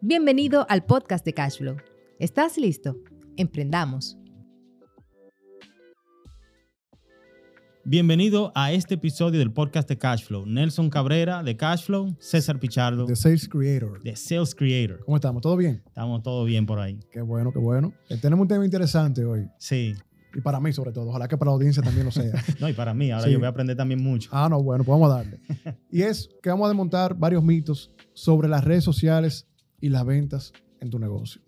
Bienvenido al podcast de Cashflow. ¿Estás listo? Emprendamos. Bienvenido a este episodio del podcast de Cashflow. Nelson Cabrera de Cashflow, César Pichardo The Sales Creator. de Sales Creator. ¿Cómo estamos? ¿Todo bien? Estamos todo bien por ahí. Qué bueno, qué bueno. Eh, tenemos un tema interesante hoy. Sí. Y para mí, sobre todo. Ojalá que para la audiencia también lo sea. No, y para mí, ahora Sí. yo voy a aprender también mucho. ah, no, bueno, pues vamos a darle. Y es que vamos a desmontar varios mitos sobre las redes sociales y las ventas en tu negocio.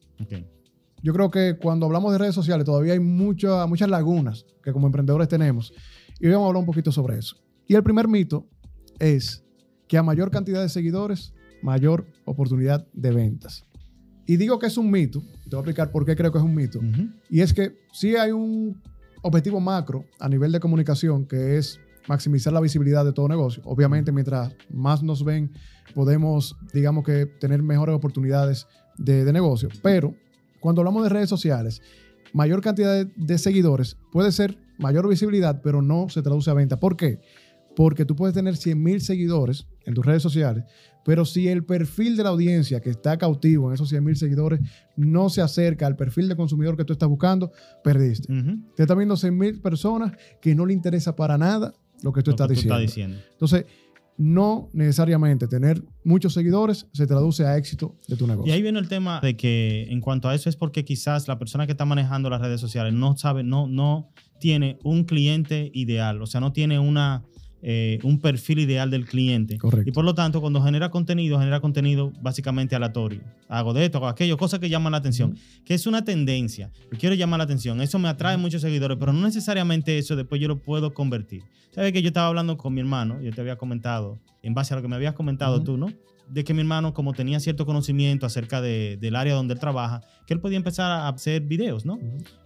Yo creo que cuando hablamos de redes sociales todavía hay mucha- muchas lagunas que como emprendedores tenemos. Y hoy vamos a hablar un poquito sobre eso. Y el primer mito es que a mayor cantidad de seguidores, mayor oportunidad de ventas. Y digo que es un mito. Te voy a explicar por qué creo que es un mito. Y es que sí hay un objetivo macro a nivel de comunicación que es maximizar la visibilidad de todo negocio. Obviamente, mientras más nos ven, podemos, digamos que, tener mejores oportunidades de, de negocio. Pero cuando hablamos de redes sociales, mayor cantidad de, de seguidores puede ser mayor visibilidad, pero no se traduce a venta. ¿Por qué? Porque tú puedes tener 100 mil seguidores en tus redes sociales, pero si el perfil de la audiencia que está cautivo en esos 100 mil seguidores no se acerca al perfil de consumidor que tú estás buscando, perdiste. Ujú. Te están viendo 100 mil personas que no le interesa para nada lo que tú, Lo estás, que tú diciendo. estás diciendo. Entonces, no necesariamente tener muchos seguidores se traduce a éxito de tu negocio. Y ahí viene el tema de que en cuanto a eso es porque quizás la persona que está manejando las redes sociales no sabe, no, no tiene un cliente ideal, o sea, no tiene una, eh, un perfil ideal del cliente. Correcto. Y por lo tanto, cuando genera contenido, genera contenido básicamente aleatorio. Hago de esto, hago aquello, cosas que llaman la atención, que es una tendencia. Yo quiero llamar la atención. Eso me atrae muchos seguidores, pero no necesariamente eso después yo lo puedo convertir. ¿Sabes que yo estaba hablando con mi hermano? Yo te había comentado, en base a lo que me habías comentado tú, ¿no? De que mi hermano, como tenía cierto conocimiento acerca de- del área donde él trabaja, que él podía empezar a hacer videos, ¿no?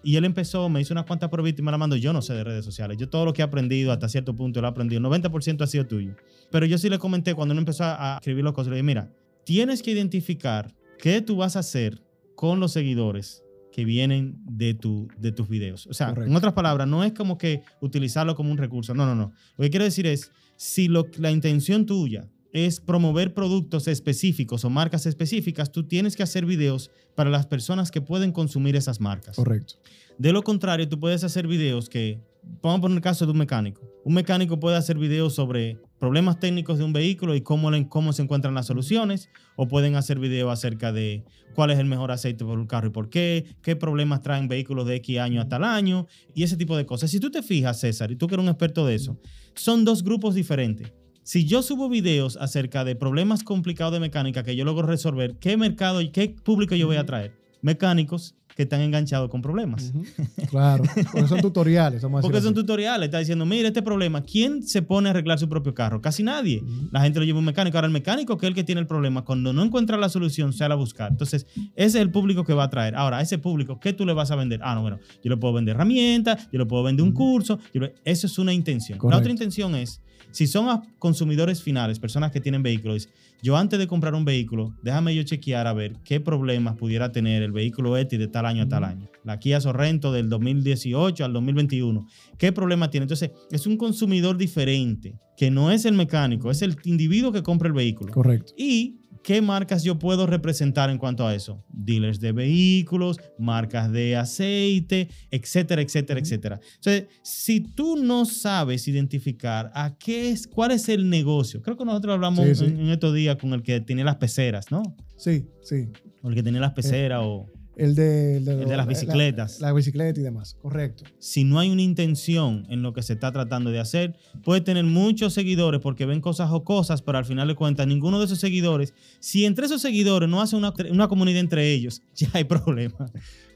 Y él empezó, me hizo unas cuantas pruebas y me la mandó. Yo no sé de redes sociales. Yo todo lo que he aprendido hasta cierto punto lo he aprendido. 90% ha sido tuyo. Pero yo sí le comenté cuando él empezó a a escribir las cosas. Le dije, mira, tienes que identificar qué tú vas a hacer con los seguidores que vienen de, tu, de tus videos. O sea, Correcto. en otras palabras, no es como que utilizarlo como un recurso. No, no, no. Lo que quiero decir es, si lo, la intención tuya es promover productos específicos o marcas específicas, tú tienes que hacer videos para las personas que pueden consumir esas marcas. Correcto. De lo contrario, tú puedes hacer videos que, vamos a poner el caso de un mecánico. Un mecánico puede hacer videos sobre problemas técnicos de un vehículo y cómo, cómo se encuentran las soluciones, o pueden hacer videos acerca de cuál es el mejor aceite para un carro y por qué, qué problemas traen vehículos de X año hasta el año, y ese tipo de cosas. Si tú te fijas, César, y tú que eres un experto de eso, son dos grupos diferentes. Si yo subo videos acerca de problemas complicados de mecánica que yo logro resolver, ¿qué mercado y qué público yo voy a traer? Mecánicos que están enganchados con problemas. Claro. Porque son tutoriales. Vamos a Porque son así. tutoriales, está diciendo, mira este problema, ¿quién se pone a arreglar su propio carro? Casi nadie. La gente lo lleva a un mecánico. Ahora el mecánico que es el que tiene el problema, cuando no encuentra la solución, sale a buscar. Entonces, ese es el público que va a traer. Ahora, a ese público, ¿qué tú le vas a vender? Ah, no, bueno, yo le puedo vender herramientas, yo le puedo vender un curso. yo le- Eso es una intención. La otra intención es, si son consumidores finales, personas que tienen vehículos, yo antes de comprar un vehículo, déjame yo chequear a ver qué problemas pudiera tener el vehículo este de tal año a tal año. La Kia Sorrento del 2018 al 2021. ¿Qué problema tiene? Entonces, es un consumidor diferente, que no es el mecánico, es el individuo que compra el vehículo. Correcto. ¿Y qué marcas yo puedo representar en cuanto a eso? Dealers de vehículos, marcas de aceite, etcétera, etcétera, etcétera. Entonces, si tú no sabes identificar a qué es, cuál es el negocio, creo que nosotros hablamos Sí, sí. En, en estos días con el que tenía las peceras, ¿no? Sí, sí. O el que tenía las peceras o... El de, el de, El de las la- bicicletas. La, la bicicleta y demás. Correcto. si no hay una intención en lo que se está tratando de hacer, puede tener muchos seguidores porque ven cosas o cosas, pero al final de cuentas, ninguno de esos seguidores, si entre esos seguidores no hace una, una comunidad entre ellos, ya hay problema.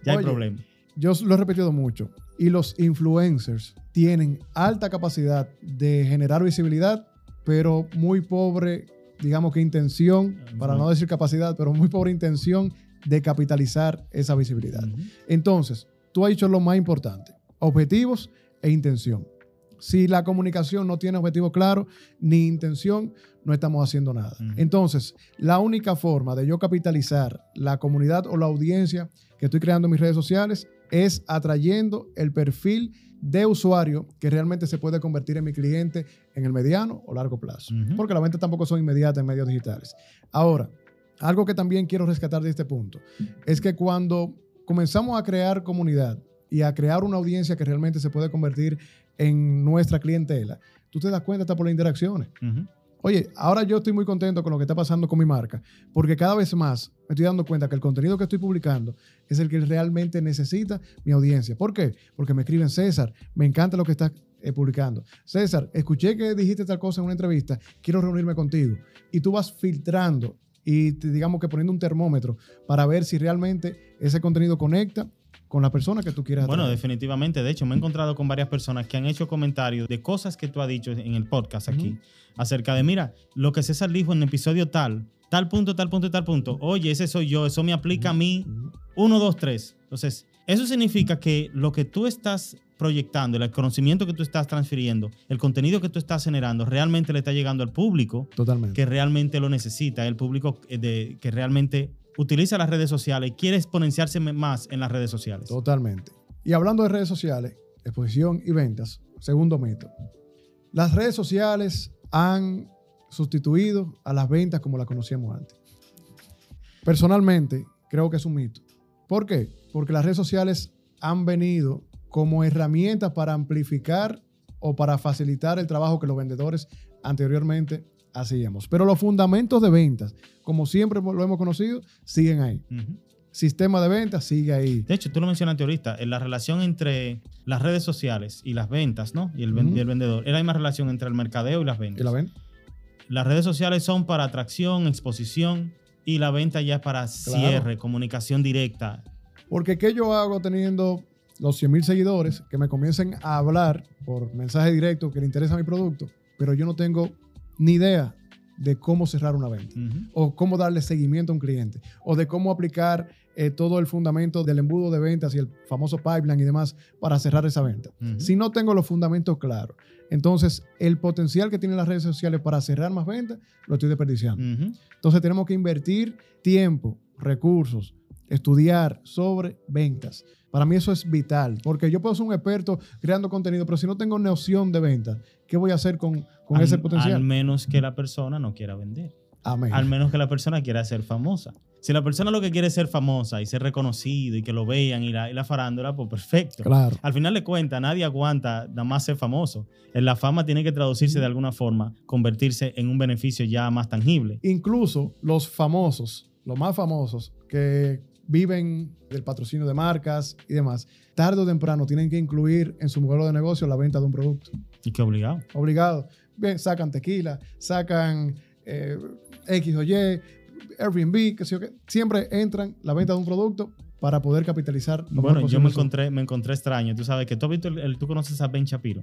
Ya hay problema. Yo lo he repetido mucho. Y los influencers tienen alta capacidad de generar visibilidad, pero muy pobre, digamos que intención, para no decir capacidad, pero muy pobre intención de capitalizar esa visibilidad. Entonces, tú has dicho lo más importante, objetivos e intención. Si la comunicación no tiene objetivo claro ni intención, no estamos haciendo nada. Entonces, la única forma de yo capitalizar la comunidad o la audiencia que estoy creando en mis redes sociales es atrayendo el perfil de usuario que realmente se puede convertir en mi cliente en el mediano o largo plazo. Porque las ventas tampoco son inmediatas en medios digitales. Ahora, algo que también quiero rescatar de este punto es que cuando comenzamos a crear comunidad y a crear una audiencia que realmente se puede convertir en nuestra clientela, tú te das cuenta hasta por las interacciones. Oye, ahora yo estoy muy contento con lo que está pasando con mi marca, porque cada vez más me estoy dando cuenta que el contenido que estoy publicando es el que realmente necesita mi audiencia. ¿Por qué? Porque me escriben César, me encanta lo que estás eh, publicando. César, escuché que dijiste tal cosa en una entrevista, quiero reunirme contigo. Y tú vas filtrando y digamos que poniendo un termómetro para ver si realmente ese contenido conecta con la persona que tú quieras Bueno, atraer. definitivamente. De hecho, me he encontrado con varias personas que han hecho comentarios de cosas que tú has dicho en el podcast aquí, acerca de, mira, lo que César dijo en el episodio tal, tal punto, tal punto, tal punto. Oye, ese soy yo, eso me aplica a mí. Uno, dos, tres. Entonces, eso significa que lo que tú estás proyectando, el conocimiento que tú estás transfiriendo, el contenido que tú estás generando, realmente le está llegando al público Totalmente. que realmente lo necesita, el público eh, de- que realmente utiliza las redes sociales y quiere exponenciarse más en las redes sociales. Totalmente. Y hablando de redes sociales, exposición y ventas, segundo mito. Las redes sociales han sustituido a las ventas como las conocíamos antes. Personalmente, creo que es un mito. ¿Por qué? Porque las redes sociales han venido como herramientas para amplificar o para facilitar el trabajo que los vendedores anteriormente hacíamos. Pero los fundamentos de ventas, como siempre lo hemos conocido, siguen ahí. Sistema de ventas sigue ahí. De hecho, tú lo mencionaste ahorita, en la relación entre las redes sociales y las ventas, ¿no? Y el, y vendedor. Es la misma relación entre el mercadeo y las ventas. ¿Y la ven? Las redes sociales son para atracción, exposición y la venta ya es para cierre, comunicación directa. Porque ¿qué yo hago teniendo los 100 mil seguidores que me comiencen a hablar por mensaje directo que le interesa mi producto, pero yo no tengo ni idea de cómo cerrar una venta, o cómo darle seguimiento a un cliente, o de cómo aplicar eh, todo el fundamento del embudo de ventas y el famoso pipeline y demás para cerrar esa venta. Si no tengo los fundamentos claros, entonces el potencial que tienen las redes sociales para cerrar más ventas lo estoy desperdiciando. Entonces tenemos que invertir tiempo, recursos, estudiar sobre ventas. Para mí eso es vital, porque yo puedo ser un experto creando contenido, pero si no tengo noción de ventas, ¿qué voy a hacer con, con Al- ese potencial? Al menos que la persona no quiera vender. Amén. Al menos que la persona quiera ser famosa. Si la persona lo que quiere es ser famosa y ser reconocido y que lo vean y la, y la farándula, pues perfecto. Claro. Al final de cuentas, nadie aguanta nada más ser famoso. En la fama tiene que traducirse de alguna forma, convertirse en un beneficio ya más tangible. Incluso los famosos, los más famosos, que viven del patrocinio de marcas y demás, tarde o temprano tienen que incluir en su modelo de negocio la venta de un producto. Y que obligado. obligado. Bien, sacan tequila, sacan eh, X o Y, Airbnb, que sé yo qué. Siempre entran la venta de un producto para poder capitalizar. Bueno, yo me encontré, me encontré extraño. Tú sabes que tú, has visto el- el- tú conoces a Ben Shapiro.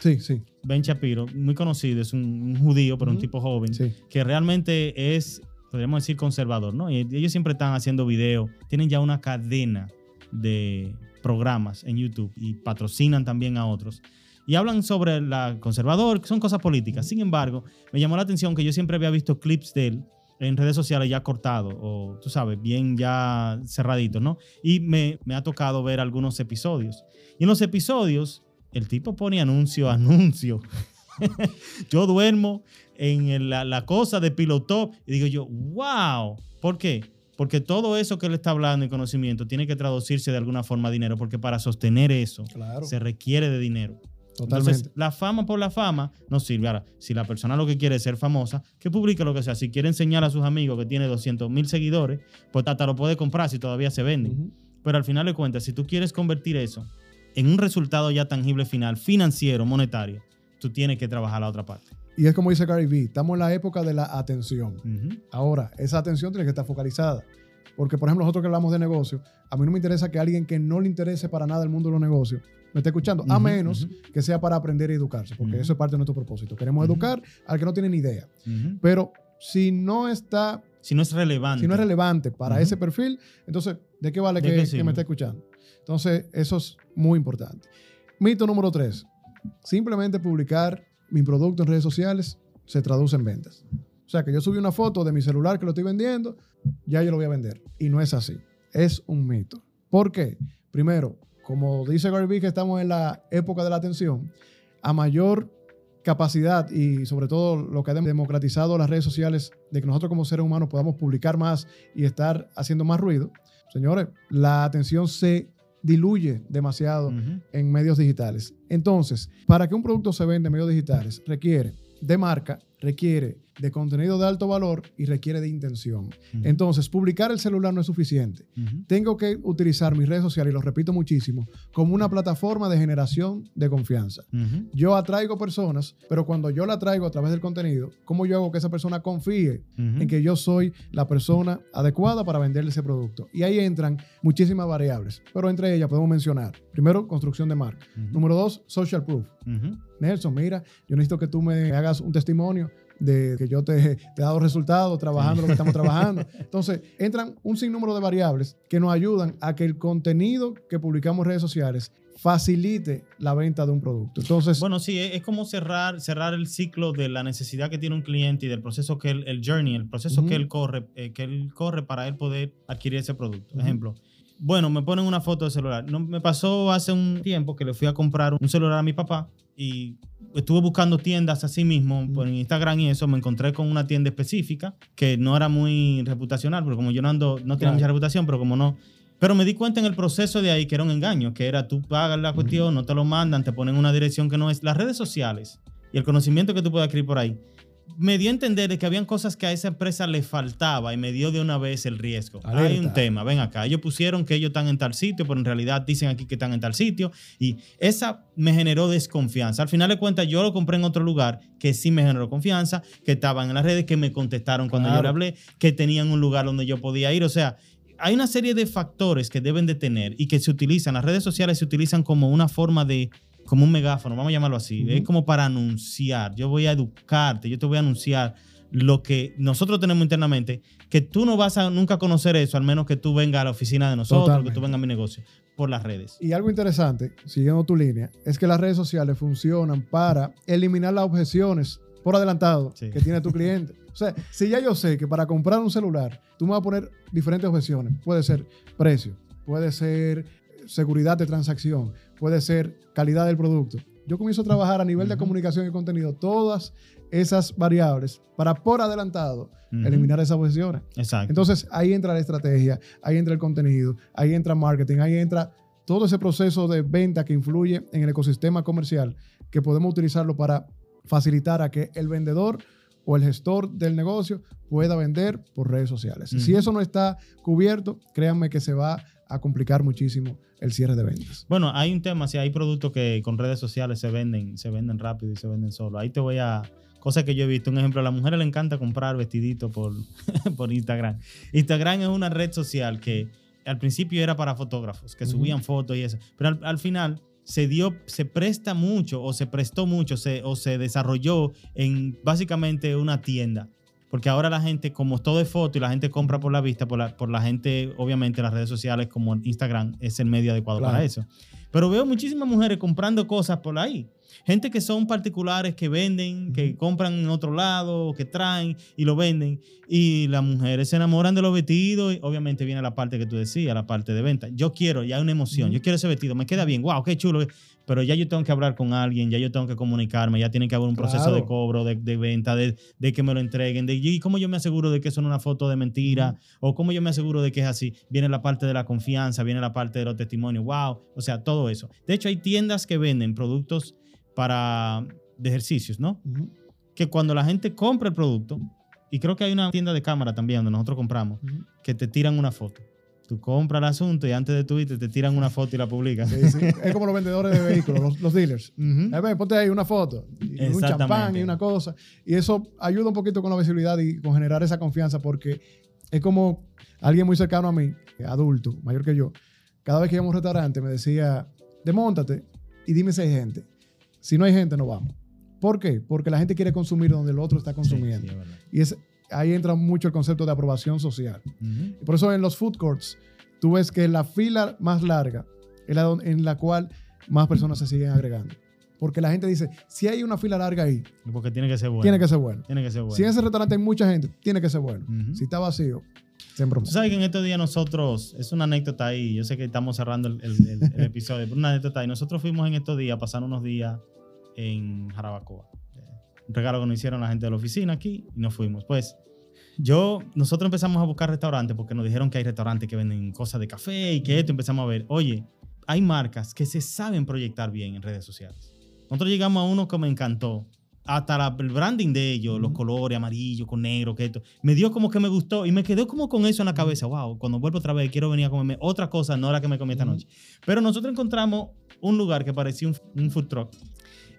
Sí, sí, Ben Shapiro, muy conocido, es un, un judío, pero un tipo joven, sí. que realmente es, podríamos decir, conservador, ¿no? Y ellos siempre están haciendo videos, tienen ya una cadena de programas en YouTube y patrocinan también a otros. Y hablan sobre la conservador, que son cosas políticas. Sin embargo, me llamó la atención que yo siempre había visto clips de él en redes sociales ya cortados o, tú sabes, bien ya cerraditos, ¿no? Y me, me ha tocado ver algunos episodios. Y en los episodios, el tipo pone anuncio, anuncio. yo duermo en la, la cosa de piloto y digo yo, wow. ¿Por qué? Porque todo eso que él está hablando y conocimiento tiene que traducirse de alguna forma a dinero, porque para sostener eso Claro, se requiere de dinero. totalmente. Entonces, la fama por la fama no sirve. Ahora, si la persona lo que quiere es ser famosa, que publique lo que sea. Si quiere enseñar a sus amigos que tiene 200 mil seguidores, pues hasta lo puede comprar si todavía se venden. Ujú. Pero al final de cuentas, si tú quieres convertir eso en un resultado ya tangible final, financiero, monetario, tú tienes que trabajar la otra parte. Y es como dice Gary Vee, estamos en la época de la atención. Ahora, esa atención tiene que estar focalizada. Porque, por ejemplo, nosotros que hablamos de negocio, a mí no me interesa que alguien que no le interese para nada el mundo de los negocios me esté escuchando, a menos que sea para aprender y educarse, porque eso es parte de nuestro propósito. Queremos educar al que no tiene ni idea. Pero si no está, Si no es relevante. si no es relevante para ese perfil, entonces, ¿de qué vale ¿De que, que me esté escuchando? Entonces, eso es muy importante. Mito número tres. Simplemente publicar mi producto en redes sociales se traduce en ventas. O sea, que yo subí una foto de mi celular que lo estoy vendiendo, ya yo lo voy a vender. Y no es así. Es un mito. ¿Por qué? Primero, como dice Gary Vee que estamos en la época de la atención, a mayor capacidad y sobre todo lo que ha democratizado las redes sociales de que nosotros como seres humanos podamos publicar más y estar haciendo más ruido, señores, la atención se diluye demasiado en medios digitales. Entonces, para que un producto se venda en medios digitales, requiere de marca, requiere de contenido de alto valor y requiere de intención. Ujú. Entonces, publicar el celular no es suficiente. Ujú. Tengo que utilizar mis redes sociales, y lo repito muchísimo, como una plataforma de generación de confianza. Ujú. Yo atraigo personas, pero cuando yo la traigo a través del contenido, ¿cómo yo hago que esa persona confíe en que yo soy la persona adecuada para venderle ese producto? Y ahí entran muchísimas variables, pero entre ellas podemos mencionar, primero, construcción de marca. Número dos, social proof. Nelson, mira, yo necesito que tú me hagas un testimonio de que yo te, te he dado resultados trabajando lo que estamos trabajando. Entonces, entran un sinnúmero de variables que nos ayudan a que el contenido que publicamos en redes sociales facilite la venta de un producto. Entonces, Bueno, sí, es, como cerrar, cerrar el ciclo de la necesidad que tiene un cliente y del proceso que él, el journey, el proceso que él corre, eh, que él corre para él poder adquirir ese producto. Ujú. Ejemplo. Bueno, me ponen una foto de celular. No, me pasó hace un tiempo que le fui a comprar un celular a mi papá y estuve buscando tiendas así mismo por Instagram y eso. Me encontré con una tienda específica que no era muy reputacional, porque como yo no ando, no tenía Claro. mucha reputación, pero como no. Pero me di cuenta en el proceso de ahí que era un engaño, que era tú pagas la cuestión, no te lo mandan, te ponen una dirección que no es. Las redes sociales y el conocimiento que tú puedes adquirir por ahí, me dio a entender de que habían cosas que a esa empresa le faltaba y me dio de una vez el riesgo. Hay un tema, ven acá, ellos pusieron que ellos están en tal sitio, pero en realidad dicen aquí que están en tal sitio y esa me generó desconfianza. Al final de cuentas, yo lo compré en otro lugar que sí me generó confianza, que estaban en las redes, que me contestaron cuando yo le hablé, que tenían un lugar donde yo podía ir. O sea, hay una serie de factores que deben de tener y que se utilizan, las redes sociales se utilizan como una forma de, como un megáfono, vamos a llamarlo así, es como para anunciar, yo voy a educarte, yo te voy a anunciar lo que nosotros tenemos internamente, que tú no vas a nunca conocer eso, al menos que tú vengas a la oficina de nosotros, Totalmente. que tú vengas a mi negocio, por las redes. Y algo interesante, siguiendo tu línea, es que las redes sociales funcionan para eliminar las objeciones por adelantado Sí. que tiene tu cliente. O sea, si ya yo sé que para comprar un celular, tú me vas a poner diferentes objeciones. Puede ser precio, puede ser seguridad de transacción, puede ser calidad del producto. Yo comienzo a trabajar a nivel de comunicación y contenido todas esas variables para por adelantado eliminar esas objeciones. Exacto. Entonces ahí entra la estrategia, ahí entra el contenido, ahí entra marketing, ahí entra todo ese proceso de venta que influye en el ecosistema comercial que podemos utilizarlo para facilitar a que el vendedor o el gestor del negocio pueda vender por redes sociales. Si eso no está cubierto, créanme que se va a complicar muchísimo el cierre de ventas. Bueno, hay un tema, si hay productos que con redes sociales se venden, se venden rápido y se venden solo. Ahí te voy a cosas que yo he visto. Un ejemplo, a las mujeres le encanta comprar vestiditos por, por Instagram. Instagram es una red social que al principio era para fotógrafos, que subían fotos y eso. Pero al, al final se dio, se presta mucho o se prestó mucho se, o se desarrolló en básicamente una tienda. Porque ahora la gente, como todo es foto y la gente compra por la vista, por la, por la gente, obviamente las redes sociales como Instagram es el medio adecuado Claro. para eso. Pero veo muchísimas mujeres comprando cosas por ahí. Gente que son particulares, que venden, que compran en otro lado, que traen y lo venden. Y las mujeres se enamoran de los vestidos y obviamente viene la parte que tú decías, la parte de venta. Yo quiero, ya hay una emoción, yo quiero ese vestido, me queda bien, wow, qué chulo. Pero ya yo tengo que hablar con alguien, ya yo tengo que comunicarme, ya tiene que haber un proceso de cobro, de, de venta, de, de que me lo entreguen, de y cómo yo me aseguro de que es una foto de mentira, o cómo yo me aseguro de que es así. Viene la parte de la confianza, viene la parte de los testimonios, wow, o sea, todo eso. De hecho, hay tiendas que venden productos para de ejercicios, ¿no? Que cuando la gente compra el producto, y creo que hay una tienda de cámara también donde nosotros compramos, que te tiran una foto. Tú compras el asunto y antes de tu irte te tiran una foto y la publican. Sí, sí. Es como los vendedores de vehículos, los, los dealers. A ver, ponte ahí una foto, y un champán y una cosa. Y eso ayuda un poquito con la visibilidad y con generar esa confianza porque es como alguien muy cercano a mí, adulto, mayor que yo, cada vez que íbamos a un restaurante me decía, demóntate y dime si hay gente. Si no hay gente, no vamos. ¿Por qué? Porque la gente quiere consumir donde el otro está consumiendo. sí, es verdad. Y es, ahí entra mucho el concepto de aprobación social. Y por eso en los food courts, tú ves que la fila más larga es la en la cual más personas se siguen agregando. Porque la gente dice, si hay una fila larga ahí, Porque tiene que ser bueno. tiene que ser bueno. Tiene que ser bueno. Si en ese restaurante hay mucha gente, tiene que ser bueno. Si está vacío, embromó. Tú sabes que en estos días nosotros, es una anécdota ahí, yo sé que estamos cerrando el, el- el- el episodio, pero una anécdota ahí. Nosotros fuimos en estos días, pasar unos días en Jarabacoa. un regalo que nos hicieron la gente de la oficina aquí y nos fuimos. Pues yo, nosotros empezamos a buscar restaurantes porque nos dijeron que hay restaurantes que venden cosas de café y que esto empezamos a ver, oye, hay marcas que se saben proyectar bien en redes sociales. Nosotros llegamos a uno que me encantó, hasta la- el branding de ellos, los Ujú. colores amarillo con negro, que esto, me dio como que me gustó y me quedé como con eso en la cabeza. Wow, cuando vuelvo otra vez quiero venir a comerme otra cosa, no la que me comí esta Ujú. noche. Pero nosotros encontramos un lugar que parecía un, un food truck.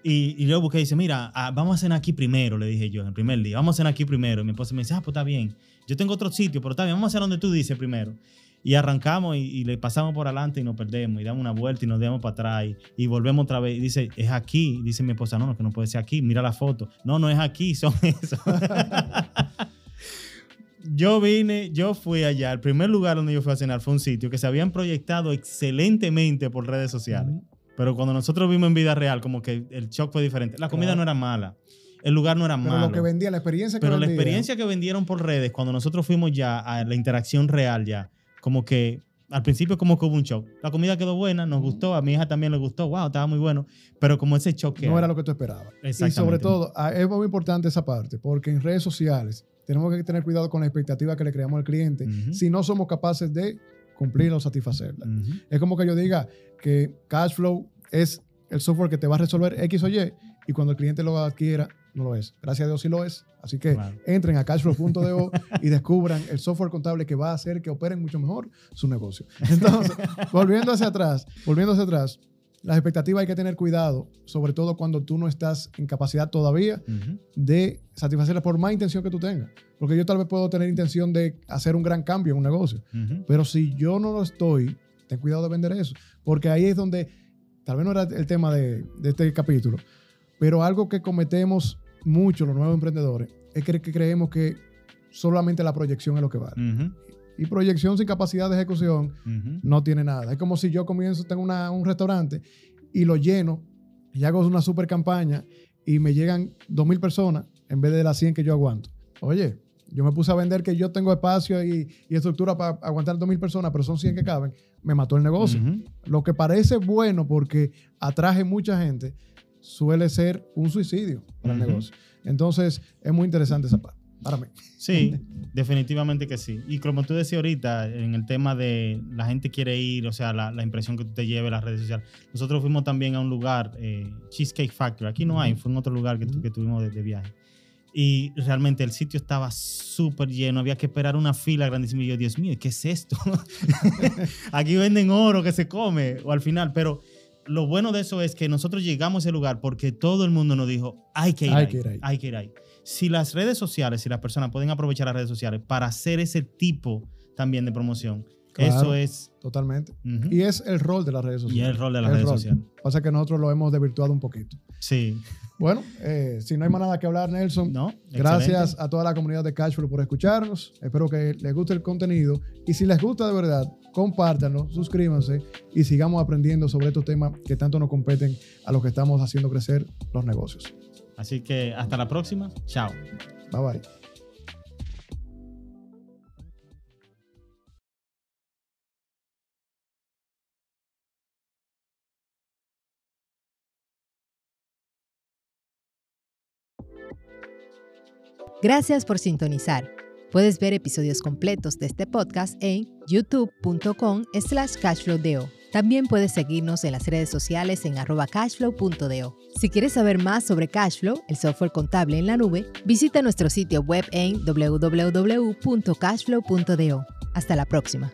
Y, y yo busqué y dice, mira, ah, vamos a cenar aquí primero, le dije yo en el primer día, vamos a cenar aquí primero. Y mi esposa me dice, ah, pues está bien. Yo tengo otro sitio, pero está bien, vamos a hacer donde tú dices primero. Y arrancamos y, le pasamos por adelante y nos perdemos y damos una vuelta y nos damos para atrás y, y volvemos otra vez. Y dice, es aquí. Dice mi esposa, no, no, que no puede ser aquí. Mira la foto. No, no es aquí, son eso. yo vine, yo fui allá. El primer lugar donde yo fui a cenar fue un sitio que se habían proyectado excelentemente por redes sociales. Ujú. Pero cuando nosotros vimos en vida real, como que el shock fue diferente. La comida Claro. no era mala. El lugar no era Pero malo. lo que vendía, la experiencia que Pero la experiencia que vendieron por redes, cuando nosotros fuimos ya a la interacción real ya, como que al principio como que hubo un shock. La comida quedó buena, nos gustó, a mi hija también le gustó, wow, estaba muy bueno, pero como ese shock que no era lo que tú esperabas. Y Exactamente. sobre todo, ah, es muy importante esa parte, porque en redes sociales tenemos que tener cuidado con la expectativa que le creamos al cliente si no somos capaces de cumplirla o satisfacerla. Es como que yo diga que Cashflow es el software que te va a resolver X o Y y cuando el cliente lo adquiera, no lo es. Gracias a Dios sí lo es. Así que Claro. entren a cashflow.do y descubran el software contable que va a hacer que operen mucho mejor su negocio. Entonces, volviendo hacia atrás, volviendo hacia atrás, las expectativas hay que tener cuidado, sobre todo cuando tú no estás en capacidad todavía de satisfacerlas por más intención que tú tengas. Porque yo tal vez puedo tener intención de hacer un gran cambio en un negocio. Pero si yo no lo estoy, ten cuidado de vender eso. Porque ahí es donde, tal vez no era el tema de, de este capítulo, pero algo que cometemos mucho los nuevos emprendedores es que, creemos que solamente la proyección es lo que vale. Y proyección sin capacidad de ejecución no tiene nada. Es como si yo comienzo, tengo una- un restaurante y lo lleno y hago una super campaña y me llegan 2.000 personas en vez de las 100 que yo aguanto. Oye, yo me puse a vender que yo tengo espacio y, y estructura para aguantar 2.000 personas, pero son 100 que caben. Me mató el negocio. Lo que parece bueno porque atraje mucha gente suele ser un suicidio para el negocio. Entonces, es muy interesante esa parte. Para mí. Sí, definitivamente que sí. Y como tú decías ahorita, en el tema de la gente quiere ir, o sea, la, la impresión que tú te lleves las redes sociales. Nosotros fuimos también a un lugar, eh, Cheesecake Factory. Aquí no hay, fue en otro lugar que, que tuvimos de, de viaje. Y realmente el sitio estaba súper lleno, había que esperar una fila grandísima. Y yo, Dios mío, ¿qué es esto? Aquí venden oro que se come, o al final, pero lo bueno de eso es que nosotros llegamos a ese lugar porque todo el mundo nos dijo, hay que ir, Hay ahí, que ir ahí". hay que ir ahí. Si las redes sociales, si las personas pueden aprovechar las redes sociales para hacer ese tipo también de promoción, Claro. eso es... Totalmente. Y es el rol de las redes Y sociales. el rol de las redes rol. sociales. Pasa que nosotros lo hemos desvirtuado un poquito. Sí. Bueno, eh, si no hay más nada que hablar, Nelson, ¿No? gracias Excelente. a toda la comunidad de Cashflow por escucharnos. Espero que les guste el contenido. Y si les gusta de verdad, compártanlo, suscríbanse y sigamos aprendiendo sobre estos temas que tanto nos competen a los que estamos haciendo crecer los negocios. Así que hasta la próxima. Chao. Bye bye. Gracias por sintonizar. Puedes ver episodios completos de este podcast en youtube.com slash cashflowdeo. También puedes seguirnos en las redes sociales en arroba cashflow.deo. Si quieres saber más sobre Cashflow, el software contable en la nube, visita nuestro sitio web en www.cashflow.do. Hasta la próxima.